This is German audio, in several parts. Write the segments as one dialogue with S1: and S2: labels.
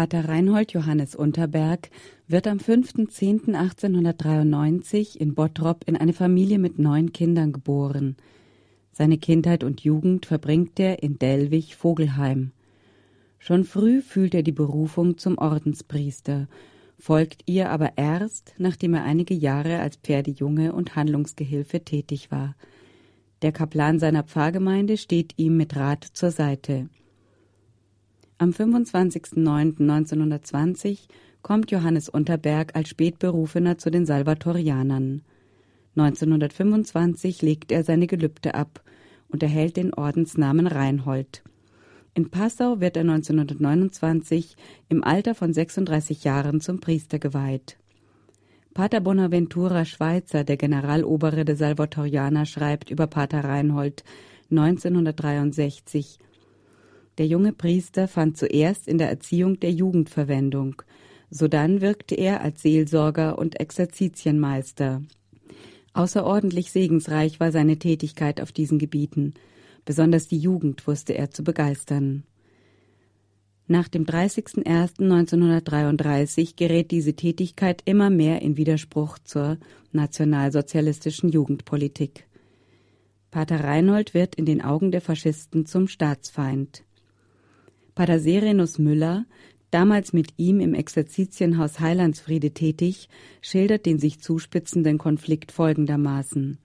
S1: Pater Reinhold Johannes Unterberg wird am 5.10.1893 in Bottrop in eine Familie mit neun Kindern geboren. Seine Kindheit und Jugend verbringt er in Dellwig-Vogelheim. Schon früh fühlt er die Berufung zum Ordenspriester, folgt ihr aber erst, nachdem er einige Jahre als Pferdejunge und Handlungsgehilfe tätig war. Der Kaplan seiner Pfarrgemeinde steht ihm mit Rat zur Seite. Am 25.09.1920 kommt Johannes Unterberg als Spätberufener zu den Salvatorianern. 1925 legt er seine Gelübde ab und erhält den Ordensnamen Reinhold. In Passau wird er 1929 im Alter von 36 Jahren zum Priester geweiht. Pater Bonaventura Schweitzer, der Generalobere der Salvatorianer, schreibt über Pater Reinhold 1963 der junge Priester fand zuerst in der Erziehung der Jugend Verwendung. Sodann wirkte er als Seelsorger und Exerzitienmeister. Außerordentlich segensreich war seine Tätigkeit auf diesen Gebieten. Besonders die Jugend wusste er zu begeistern. Nach dem 30.01.1933 gerät diese Tätigkeit immer mehr in Widerspruch zur nationalsozialistischen Jugendpolitik. Pater Reinhold wird in den Augen der Faschisten zum Staatsfeind. Pater Serenus Müller, damals mit ihm im Exerzitienhaus Heilandsfriede tätig, schildert den sich zuspitzenden Konflikt folgendermaßen.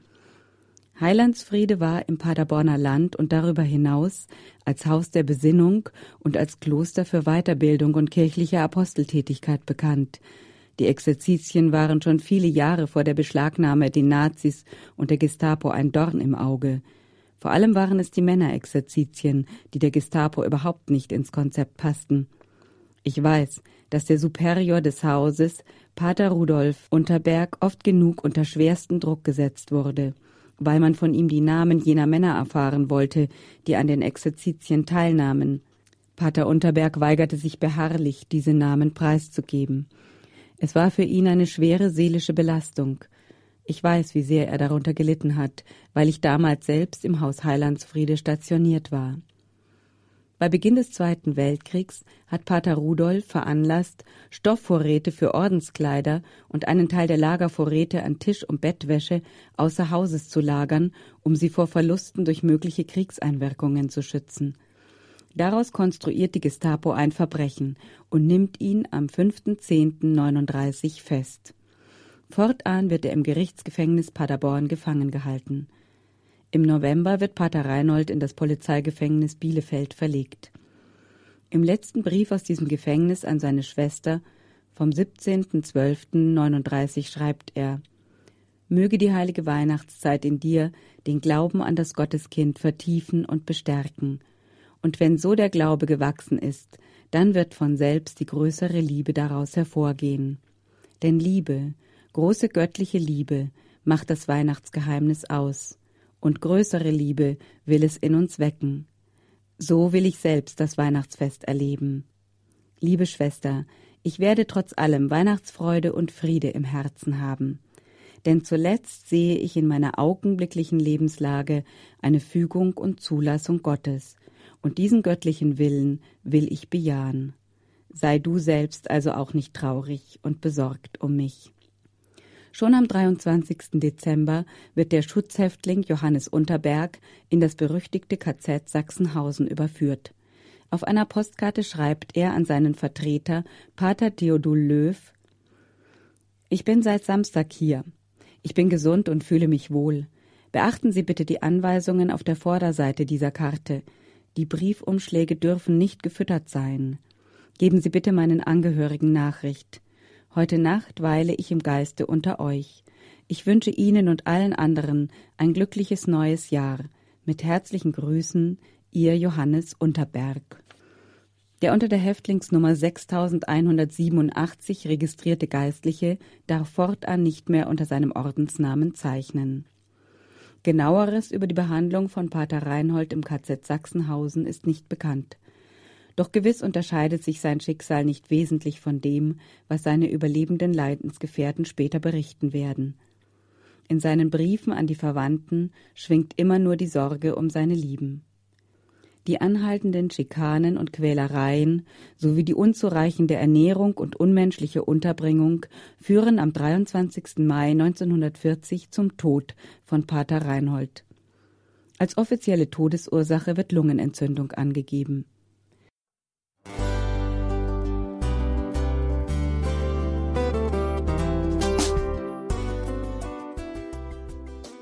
S1: Heilandsfriede war im Paderborner Land und darüber hinaus als Haus der Besinnung und als Kloster für Weiterbildung und kirchliche Aposteltätigkeit bekannt. Die Exerzitien waren schon viele Jahre vor der Beschlagnahme den Nazis und der Gestapo ein Dorn im Auge. Vor allem waren es die Männerexerzitien, die der Gestapo überhaupt nicht ins Konzept passten. Ich weiß, dass der Superior des Hauses, Pater Rudolf Unterberg, oft genug unter schwersten Druck gesetzt wurde, weil man von ihm die Namen jener Männer erfahren wollte, die an den Exerzitien teilnahmen. Pater Unterberg weigerte sich beharrlich, diese Namen preiszugeben. Es war für ihn eine schwere seelische Belastung. Ich weiß, wie sehr er darunter gelitten hat, weil ich damals selbst im Haus Heilandsfriede stationiert war. Bei Beginn des Zweiten Weltkriegs hat Pater Rudolf veranlasst, Stoffvorräte für Ordenskleider und einen Teil der Lagervorräte an Tisch und Bettwäsche außer Hauses zu lagern, um sie vor Verlusten durch mögliche Kriegseinwirkungen zu schützen. Daraus konstruiert die Gestapo ein Verbrechen und nimmt ihn am 5.10.39 fest. Fortan wird er im Gerichtsgefängnis Paderborn gefangen gehalten. Im November wird Pater Reinhold in das Polizeigefängnis Bielefeld verlegt. Im letzten Brief aus diesem Gefängnis an seine Schwester vom 17.12.39 schreibt er Möge die heilige Weihnachtszeit in dir den Glauben an das Gotteskind vertiefen und bestärken. Und wenn so der Glaube gewachsen ist, dann wird von selbst die größere Liebe daraus hervorgehen. Denn Liebe, Große göttliche Liebe macht das Weihnachtsgeheimnis aus, und größere Liebe will es in uns wecken. So will ich selbst das Weihnachtsfest erleben. Liebe Schwester, ich werde trotz allem Weihnachtsfreude und Friede im Herzen haben. Denn zuletzt sehe ich in meiner augenblicklichen Lebenslage eine Fügung und Zulassung Gottes, und diesen göttlichen Willen will ich bejahen. Sei du selbst also auch nicht traurig und besorgt um mich. Schon am 23. Dezember wird der Schutzhäftling Johannes Unterberg in das berüchtigte KZ Sachsenhausen überführt. Auf einer Postkarte schreibt er an seinen Vertreter Pater Theodul Löw Ich bin seit Samstag hier. Ich bin gesund und fühle mich wohl. Beachten Sie bitte die Anweisungen auf der Vorderseite dieser Karte. Die Briefumschläge dürfen nicht gefüttert sein. Geben Sie bitte meinen Angehörigen Nachricht. Heute Nacht weile ich im Geiste unter euch. Ich wünsche Ihnen und allen anderen ein glückliches neues Jahr. Mit herzlichen Grüßen, Ihr Johannes Unterberg. Der unter der Häftlingsnummer 6187 registrierte Geistliche darf fortan nicht mehr unter seinem Ordensnamen zeichnen. Genaueres über die Behandlung von Pater Reinhold im KZ Sachsenhausen ist nicht bekannt. Doch gewiss unterscheidet sich sein Schicksal nicht wesentlich von dem, was seine überlebenden Leidensgefährten später berichten werden. In seinen Briefen an die Verwandten schwingt immer nur die Sorge um seine Lieben. Die anhaltenden Schikanen und Quälereien sowie die unzureichende Ernährung und unmenschliche Unterbringung führen am 23. Mai 1940 zum Tod von Pater Reinhold. Als offizielle Todesursache wird Lungenentzündung angegeben.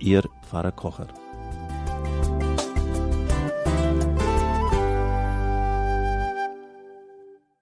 S2: Ihr Pfarrer Kocher.